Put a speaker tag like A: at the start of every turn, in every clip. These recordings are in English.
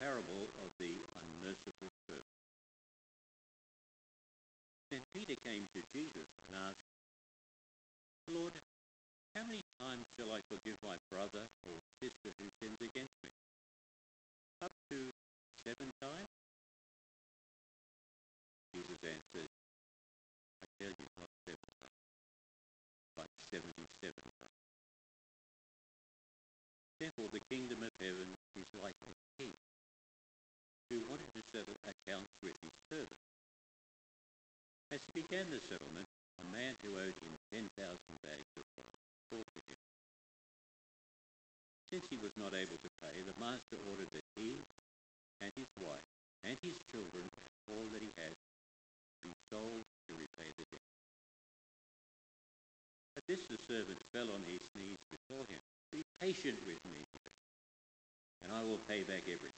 A: parable of the unmerciful servant. Then Peter came to Jesus and asked, Lord, how many times shall I forgive my brother or sister who sins against me? Up to seven times? Jesus answered, I tell you, not seven times, but seventy-seven times. Therefore the kingdom of heaven is like a king who accounts. As he began the settlement, a man who owed him 10,000 bags of gold called to him. Since he was not able to pay, the master ordered that he and his wife and his children all that he had be sold to repay the debt. At this the servant fell on his knees before him. Be patient with me, and I will pay back everything.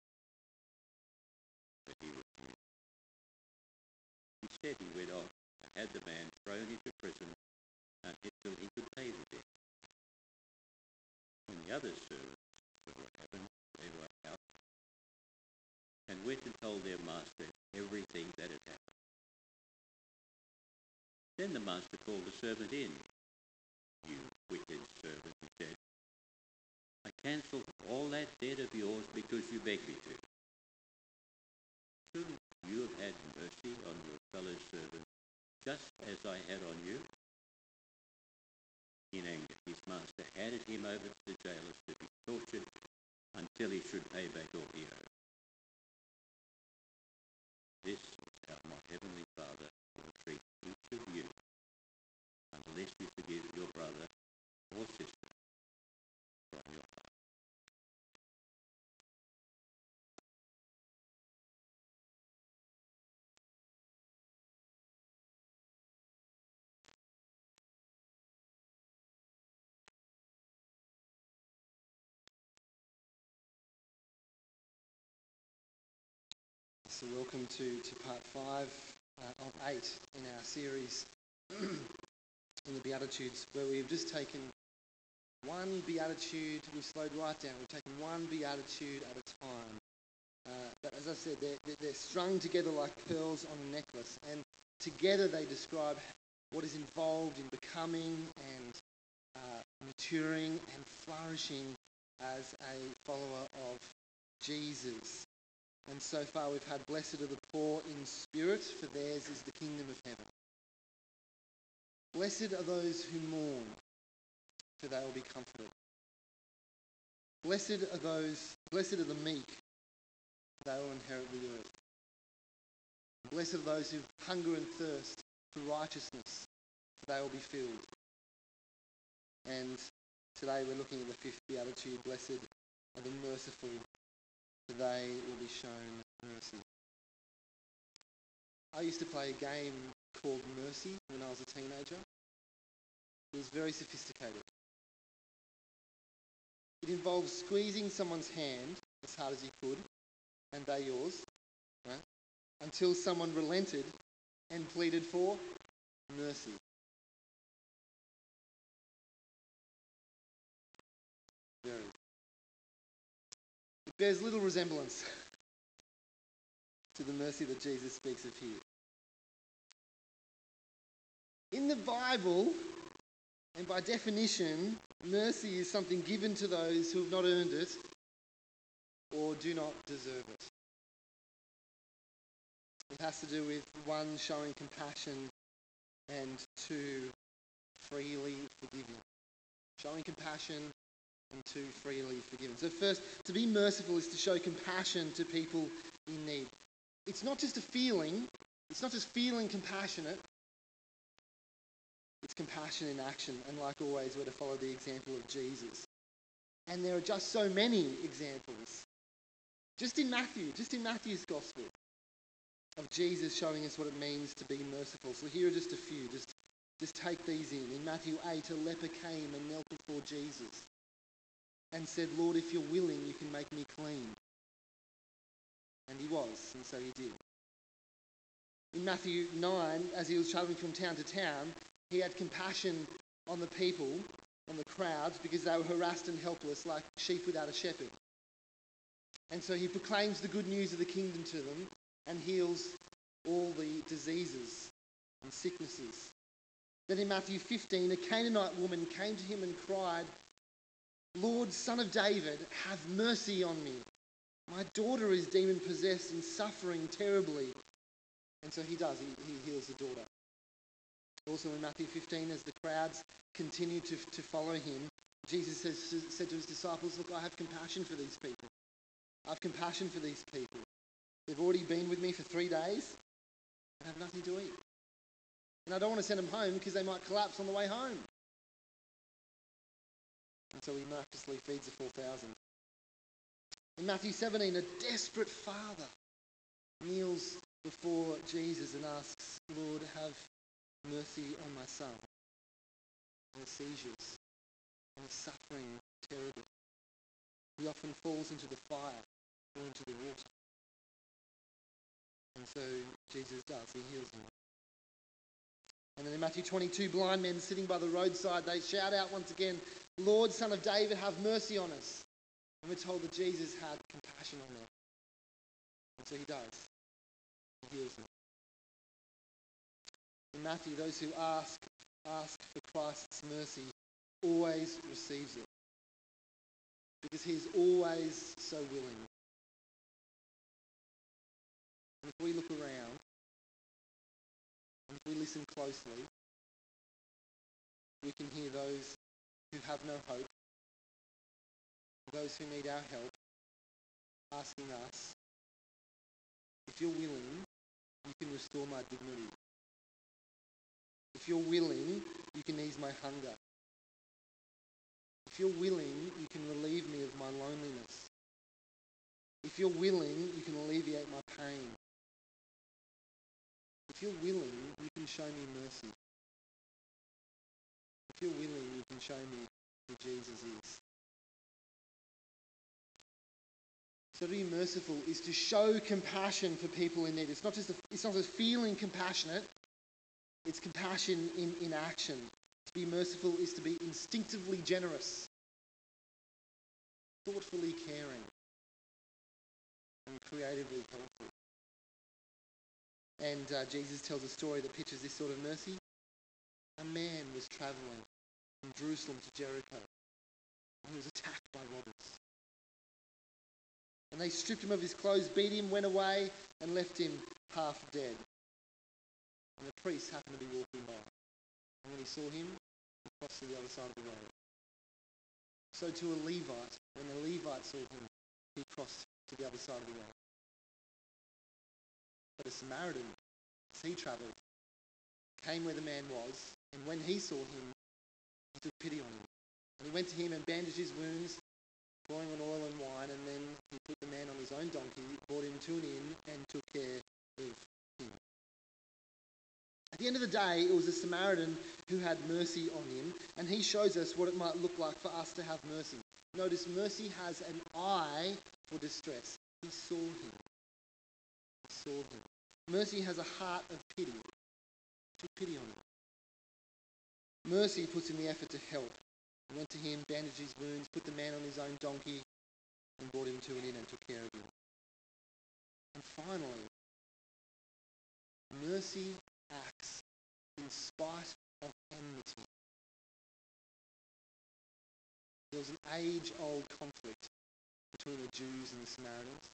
A: He went off and had the man thrown into prison until he could pay the debt. When the other servants saw what happened, they were out and went and told their master everything that had happened. Then the master called the servant in. You wicked servant, he said. I cancelled all that debt of yours because you begged me to. Shouldn't you have had mercy on fellow servant just as I had on you? In anger, his master handed him over to the jailers to be tortured until he should pay back all he owed. This is how my heavenly Father will treat
B: So, welcome to, to part five uh, of eight in our series in the Beatitudes, where we've just taken one Beatitude, we've slowed right down, we've taken one Beatitude at a time. Uh, but as I said, they're, they're, strung together like pearls on a necklace, and together they describe what is involved in becoming and uh, maturing and flourishing as a follower of Jesus. And so far we've had blessed are the poor in spirit, for theirs is the kingdom of heaven. Blessed are those who mourn, for they will be comforted. Blessed are those, blessed are the meek, they will inherit the earth. Blessed are those who hunger and thirst for righteousness, for they will be filled. And today we're looking at the fifth beatitude, blessed are the merciful, they will be shown mercy. I used to play a game called Mercy when I was a teenager. It was very sophisticated. It involved squeezing someone's hand as hard as you could, and they yours, right? Until someone relented and pleaded for mercy. Very. Bears little resemblance to the mercy that Jesus speaks of here. In the Bible, and by definition, mercy is something given to those who have not earned it or do not deserve it. It has to do with one, showing compassion, and two, freely forgiving. Showing compassion two, freely forgiving. So, first, to be merciful is to show compassion to people in need. It's not just a feeling, it's not just feeling compassionate, it's compassion in action. And like always, we're to follow the example of Jesus. And there are just so many examples. Just in Matthew, just in Matthew's gospel. of Jesus showing us what it means to be merciful. So here are just a few. Just, just take these in. In Matthew 8, a leper came and knelt before Jesus and said, Lord, if you're willing, you can make me clean. And he was, and so he did. In Matthew 9, as he was travelling from town to town, he had compassion on the people, on the crowds, because they were harassed and helpless like sheep without a shepherd. And so he proclaims the good news of the kingdom to them and heals all the diseases and sicknesses. Then in Matthew 15, a Canaanite woman came to him and cried, Lord, son of David, have mercy on me. My daughter is demon possessed and suffering terribly. And so he does, he, he heals the daughter. Also in Matthew 15, as the crowds continue to, to follow him, Jesus says, said to his disciples, Look, I have compassion for these people. I have compassion for these people. They've already been with me for three days and have nothing to eat. And I don't want to send them home because they might collapse on the way home. And so he miraculously feeds the 4,000. In Matthew 17, a desperate father kneels before Jesus and asks, Lord, have mercy on my son. And the seizures and the suffering terrible. He often falls into the fire or into the water. And so Jesus does, he heals him. And then in Matthew 22, blind men sitting by the roadside, they shout out once again, Lord, Son of David, have mercy on us. And we're told that Jesus had compassion on them. And so he does. He heals them. In Matthew, those who ask, ask for Christ's mercy always receives it. Because he is always so willing. And if we look around, we listen closely, we can hear those who have no hope, those who need our help, asking us, if you're willing, you can restore my dignity. If you're willing, you can ease my hunger. If you're willing, you can relieve me of my loneliness. If you're willing, you can alleviate my pain. If you're willing, you can show me mercy. If you're willing, you can show me who Jesus is. So to be merciful is to show compassion for people in need. It's not just a, it's not just feeling compassionate. It's compassion in, in action. To be merciful is to be instinctively generous, thoughtfully caring, and creatively helpful. And uh, Jesus tells a story that pictures this sort of mercy. A man was travelling from Jerusalem to Jericho he was attacked by robbers. And they stripped him of his clothes, beat him, went away, and left him half dead. And the priest happened to be walking by. And when he saw him, he crossed to the other side of the road. So to a Levite, when the Levite saw him, he crossed to the other side of the road. A Samaritan, he travelled, came where the man was, and when he saw him, he took pity on him. And he went to him and bandaged his wounds, pouring on oil and wine, and then he put the man on his own donkey, brought him to an inn, and took care of him. At the end of the day, it was a Samaritan who had mercy on him, and he shows us what it might look like for us to have mercy. Notice mercy has an eye for distress. He saw him. He saw him. Mercy has a heart of pity. Took pity on him. Mercy puts in the effort to help. He went to him, bandaged his wounds, put the man on his own donkey, and brought him to an inn and took care of him. And finally, mercy acts in spite of enmity. There was an age-old conflict between the Jews and the Samaritans.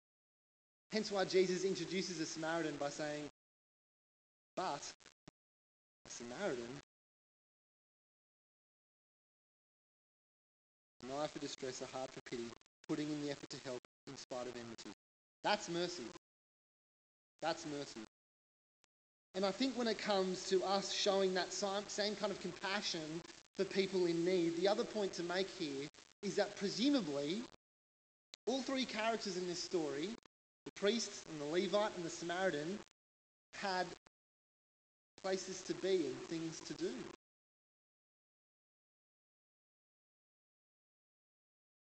B: Hence why Jesus introduces a Samaritan by saying, but a Samaritan, an eye for distress, a heart for pity, putting in the effort to help in spite of enmity. That's mercy. That's mercy. And I think when it comes to us showing that same kind of compassion for people in need, the other point to make here is that presumably all three characters in this story, the priest and the Levite and the Samaritan, had places to be and things to do.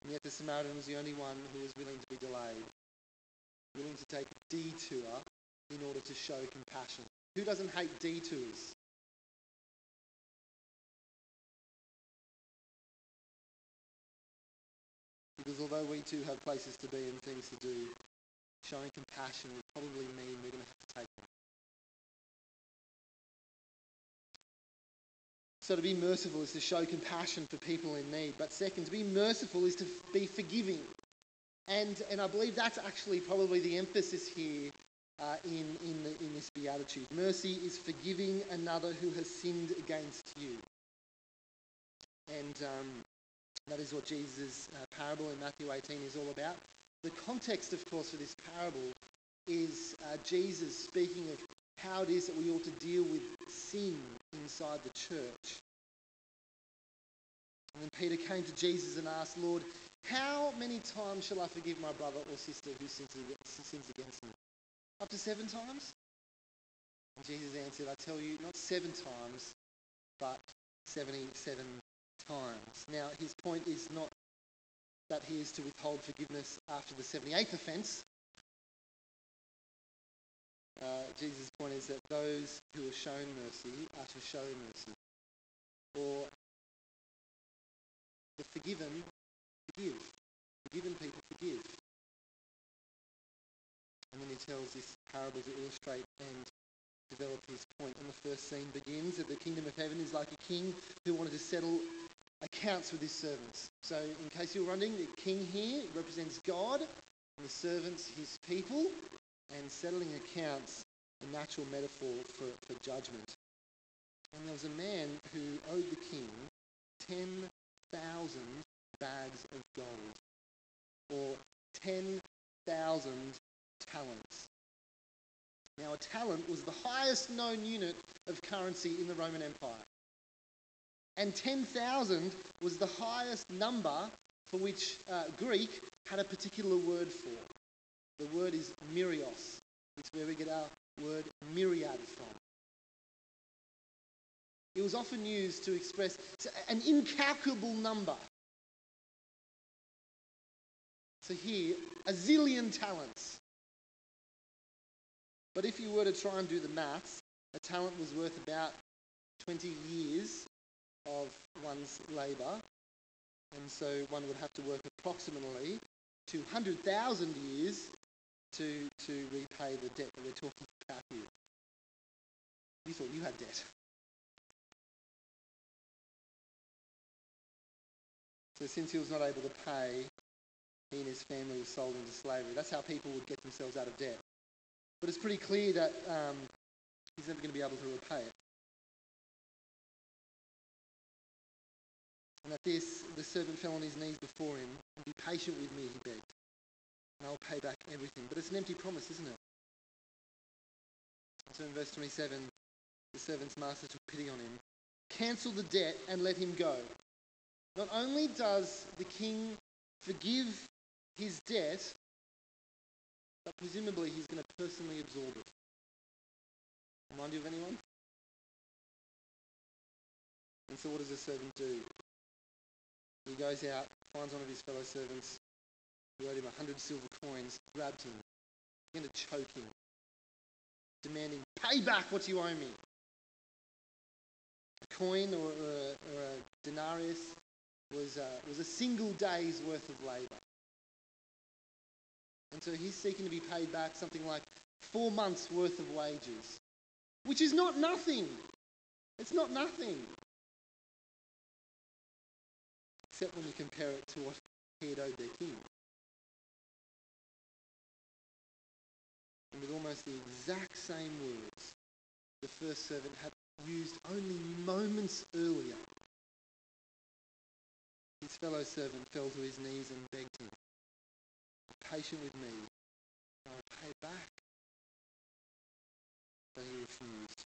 B: And yet the Samaritan was the only one who was willing to be delayed, willing to take a detour in order to show compassion. Who doesn't hate detours? Because although we too have places to be and things to do, showing compassion would probably mean we're going to have to take them. So to be merciful is to show compassion for people in need. But second, to be merciful is to be forgiving. And, and I believe that's actually probably the emphasis here uh, in, in, the, in this beatitude. Mercy is forgiving another who has sinned against you. And um, that is what Jesus' uh, parable in Matthew 18 is all about. The context, of course, for this parable is uh, Jesus speaking of how it is that we ought to deal with sin inside the church. And then Peter came to Jesus and asked, Lord, how many times shall I forgive my brother or sister who sins against me? Up to seven times? And Jesus answered, I tell you, not seven times, but 77 times. Now, his point is not that he is to withhold forgiveness after the 78th offence. Uh, Jesus' point is that those who are shown mercy are to show mercy. Or the forgiven forgive. Forgiven people forgive. And then he tells this parable to illustrate and develop his point. And the first scene begins that the kingdom of heaven is like a king who wanted to settle accounts with his servants. So, in case you're wondering, the king here represents God, and the servants his people, and settling accounts, a natural metaphor for, for judgment. And there was a man who owed the king 10,000 bags of gold, or 10,000 talents. Now, a talent was the highest known unit of currency in the Roman Empire. And 10,000 was the highest number for which uh, Greek had a particular word for. The word is myrios. It's where we get our word myriad from. It was often used to express an incalculable number. So here, a zillion talents. But if you were to try and do the maths, a talent was worth about 20 years of one's labour. And so one would have to work approximately 200,000 years to, to repay the debt that we're talking about here. You thought you had debt. So since he was not able to pay, he and his family were sold into slavery. That's how people would get themselves out of debt. But it's pretty clear that um, he's never going to be able to repay it. And at this, the servant fell on his knees before him. Be patient with me, he begged, and I'll pay back everything. But it's an empty promise, isn't it? So in verse 27, the servant's master took pity on him, cancel the debt, and let him go. Not only does the king forgive his debt, but presumably he's going to personally absorb it. Remind you of anyone? And so what does the servant do? He goes out, finds one of his fellow servants who owed him a hundred silver coins, grabbed him, began to choke him, demanding, pay back what you owe me. A coin or, a, or a denarius was a, was a single day's worth of labour. And so he's seeking to be paid back something like four months' worth of wages, which is not nothing. It's not nothing except when you compare it to what he had owed their king. And with almost the exact same words, the first servant had used only moments earlier. His fellow servant fell to his knees and begged him, Be patient with me, and I'll pay back. But he refused.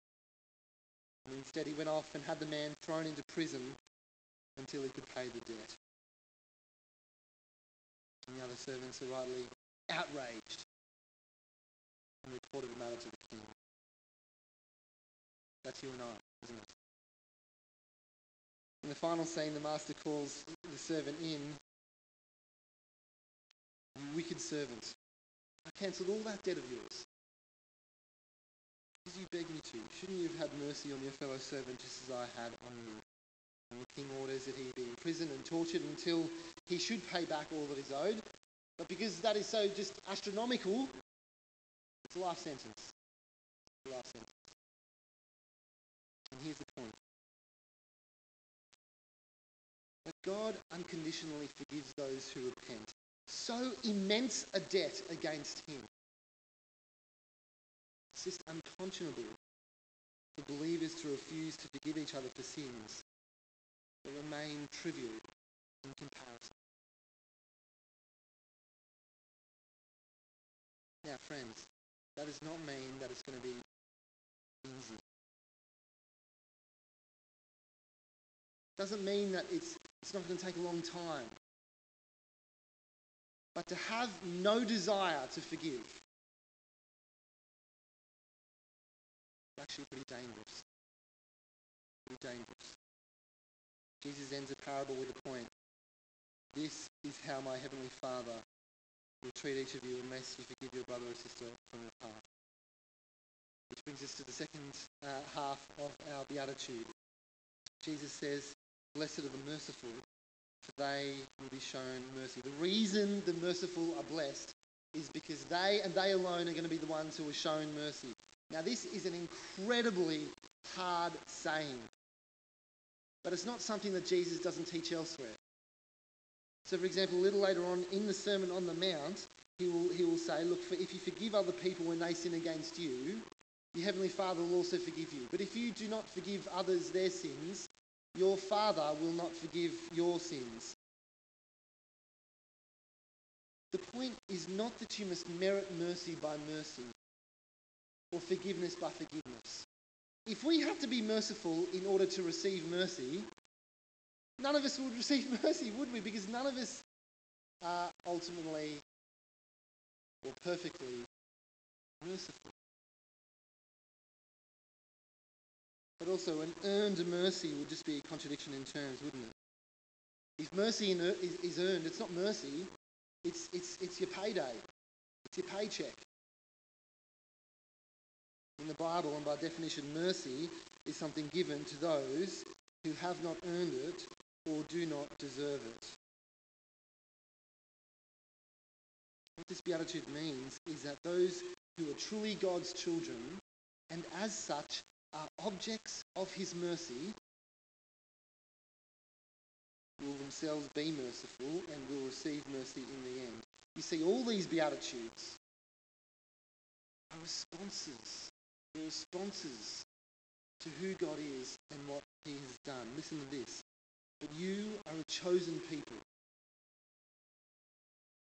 B: And instead he went off and had the man thrown into prison until he could pay the debt. And the other servants are rightly outraged and reported the matter to the king. That's you and I, isn't it? In the final scene, the master calls the servant in. You wicked servant, I cancelled all that debt of yours. Did you beg me to? Shouldn't you have had mercy on your fellow servant just as I had on you? The king orders that he be imprisoned and tortured until he should pay back all that is owed. But because that is so just astronomical, it's a life sentence. A life sentence. And here's the point. That God unconditionally forgives those who repent. So immense a debt against him. It's just unconscionable for believers to refuse to forgive each other for sins that remain trivial in comparison. Now, friends, that does not mean that it's going to be easy. Doesn't mean that it's, it's not going to take a long time. But to have no desire to forgive is actually pretty dangerous. Pretty dangerous. Jesus ends a parable with a point. This is how my heavenly Father will treat each of you unless you forgive your brother or sister from your heart. Which brings us to the second uh, half of our beatitude. Jesus says, Blessed are the merciful, for they will be shown mercy. The reason the merciful are blessed is because they and they alone are going to be the ones who are shown mercy. Now, this is an incredibly hard saying, but it's not something that Jesus doesn't teach elsewhere. So, for example, a little later on in the Sermon on the Mount, he will, he will say, Look, for if you forgive other people when they sin against you, your Heavenly Father will also forgive you. But if you do not forgive others their sins, your Father will not forgive your sins. The point is not that you must merit mercy by mercy or forgiveness by forgiveness. If we have to be merciful in order to receive mercy, none of us would receive mercy, would we? Because none of us are ultimately or perfectly merciful. But also, an earned mercy would just be a contradiction in terms, wouldn't it? If mercy is earned, it's not mercy, it's, it's, it's your payday, it's your paycheck. In the Bible, and by definition, mercy is something given to those who have not earned it or do not deserve it. What this beatitude means is that those who are truly God's children, and as such are objects of his mercy, will themselves be merciful and will receive mercy in the end. You see, all these beatitudes are responses. Responses to who God is and what he has done. Listen to this. But you are a chosen people,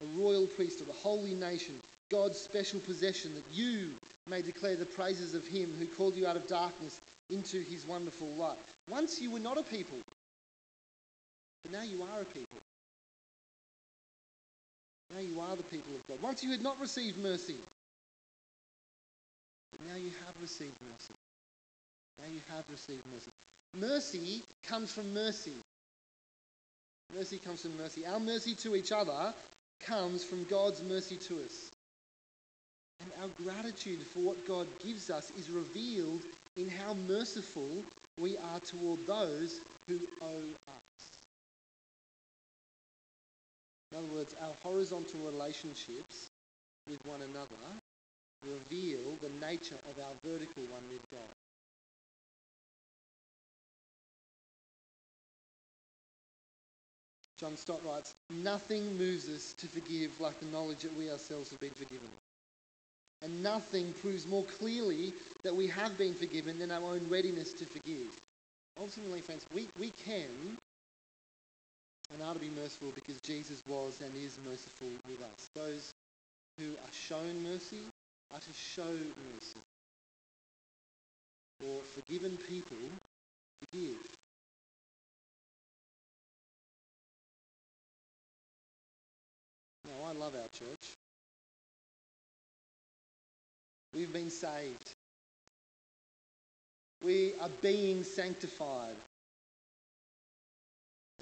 B: a royal priesthood, of a holy nation, God's special possession, that you may declare the praises of him who called you out of darkness into his wonderful light. Once you were not a people, but now you are a people. Now you are the people of God. Once you had not received mercy, now you have received mercy. Now you have received mercy. Mercy comes from mercy. Mercy comes from mercy. Our mercy to each other comes from God's mercy to us. And our gratitude for what God gives us is revealed in how merciful we are toward those who owe us. In other words, our horizontal relationships with one another reveal the nature of our vertical one with God. John Stott writes, Nothing moves us to forgive like the knowledge that we ourselves have been forgiven. And nothing proves more clearly that we have been forgiven than our own readiness to forgive. Ultimately, friends, we, we can and are to be merciful because Jesus was and is merciful with us. Those who are shown mercy are to show mercy. For forgiven people forgive. Now, I love our church. We've been saved. We are being sanctified.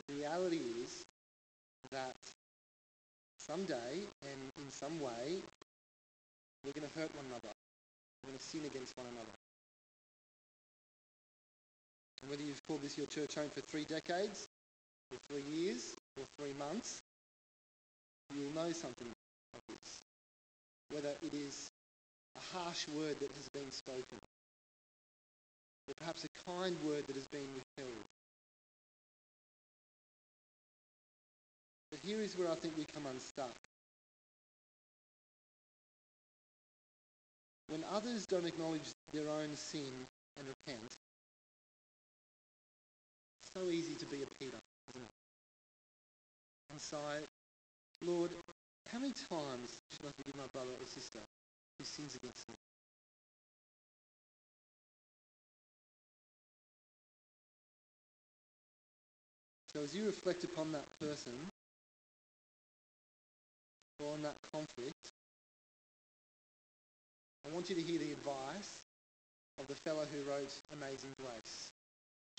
B: The reality is that someday and in some way we're going to hurt one another. We're going to sin against one another. And whether you've called this your church home for three decades, or three years, or three months, you'll know something of this. Whether it is a harsh word that has been spoken, or perhaps a kind word that has been withheld. But here is where I think we come unstuck. When others don't acknowledge their own sin and repent, it's so easy to be a Peter, isn't it? And sigh, Lord, how many times should I forgive my brother or sister who sins against me? So as you reflect upon that person or on that conflict, I want you to hear the advice of the fellow who wrote Amazing Grace,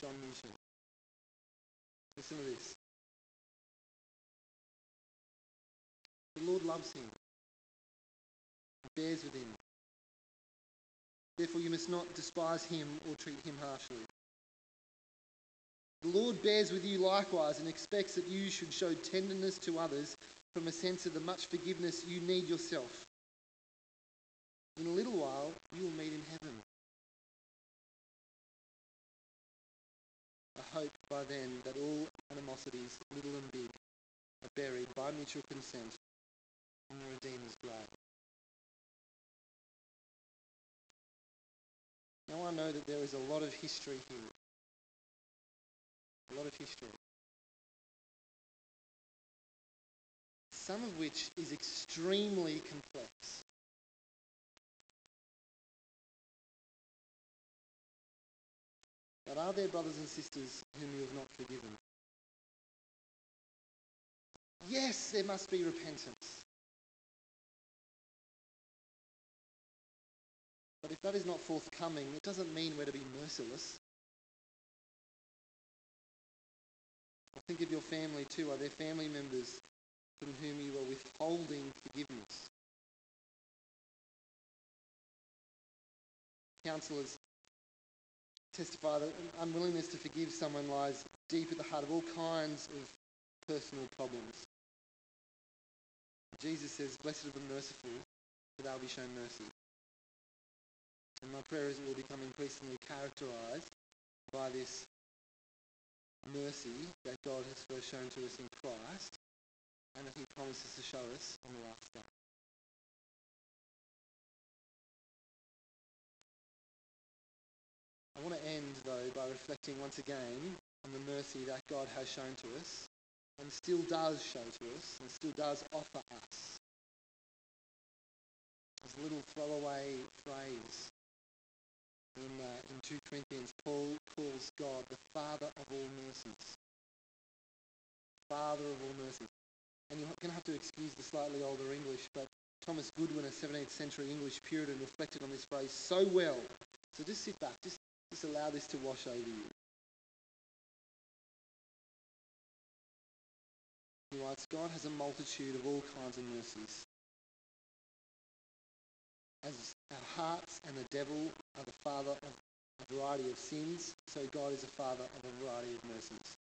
B: John Newton. Listen to this. The Lord loves him, bears with him. Therefore, you must not despise him or treat him harshly. The Lord bears with you likewise and expects that you should show tenderness to others from a sense of the much forgiveness you need yourself. In a little while, you will meet in heaven. I hope by then that all animosities, little and big, are buried by mutual consent in the Redeemer's grave. Now I know that there is a lot of history here. A lot of history. Some of which is extremely complex. But are there brothers and sisters whom you have not forgiven? Yes, there must be repentance. But if that is not forthcoming, it doesn't mean we're to be merciless. Think of your family too. Are there family members from whom you are withholding forgiveness? Counselors testify that unwillingness to forgive someone lies deep at the heart of all kinds of personal problems. Jesus says, Blessed are the merciful, for they'll be shown mercy. And my prayer is it will become increasingly characterized by this mercy that God has first shown to us in Christ and that he promises to show us on the last day. Want to end, though, by reflecting once again on the mercy that God has shown to us and still does show to us and still does offer us. A little throwaway phrase in, uh, in 2 Corinthians, Paul calls God the Father of all mercies. Father of all mercies. And you're going to have to excuse the slightly older English, but Thomas Goodwin, a 17th century English Puritan, reflected on this phrase so well. So just sit back, just, just allow this to wash over you. God has a multitude of all kinds of mercies. As our hearts and the devil are the father of a variety of sins, so God is a father of a variety of mercies.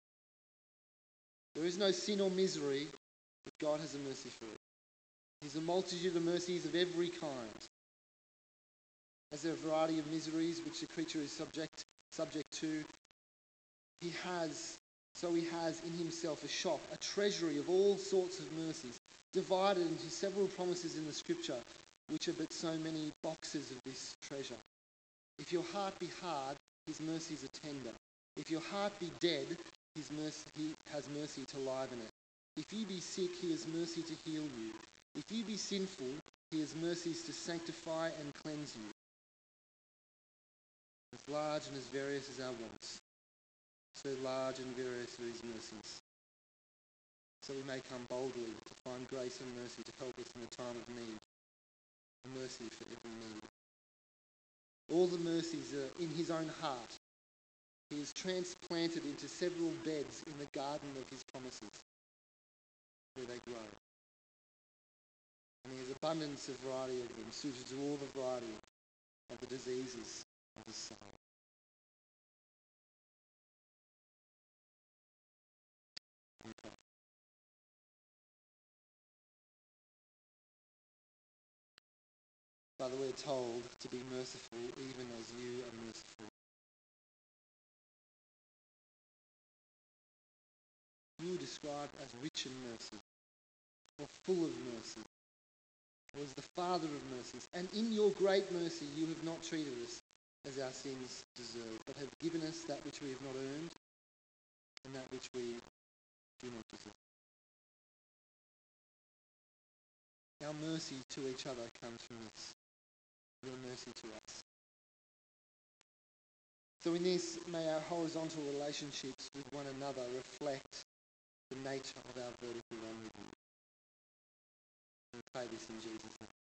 B: There is no sin or misery, but God has a mercy for it. He's a multitude of mercies of every kind. As there are a variety of miseries which the creature is subject subject to, he has so he has in himself a shop, a treasury of all sorts of mercies, divided into several promises in the scripture, which are but so many boxes of this treasure. If your heart be hard, his mercies are tender. If your heart be dead, his mercy, he has mercy to liven it. If you be sick, he has mercy to heal you. If you be sinful, he has mercies to sanctify and cleanse you. Large and as various as our wants, so large and various are his mercies. So we may come boldly to find grace and mercy to help us in the time of need, mercy for every need. All the mercies are in his own heart. He is transplanted into several beds in the garden of his promises, where they grow. And he has abundance of variety of them, suited to all the variety of the diseases soul. Father, we're told to be merciful even as you are merciful. You are described as rich in mercy, or full of mercy, or as the Father of mercies. And in your great mercy, you have not treated us as our sins deserve, but have given us that which we have not earned and that which we do not deserve. Our mercy to each other comes from this your mercy to us. So in this, may our horizontal relationships with one another reflect the nature of our vertical one with you. We pray this in Jesus' name.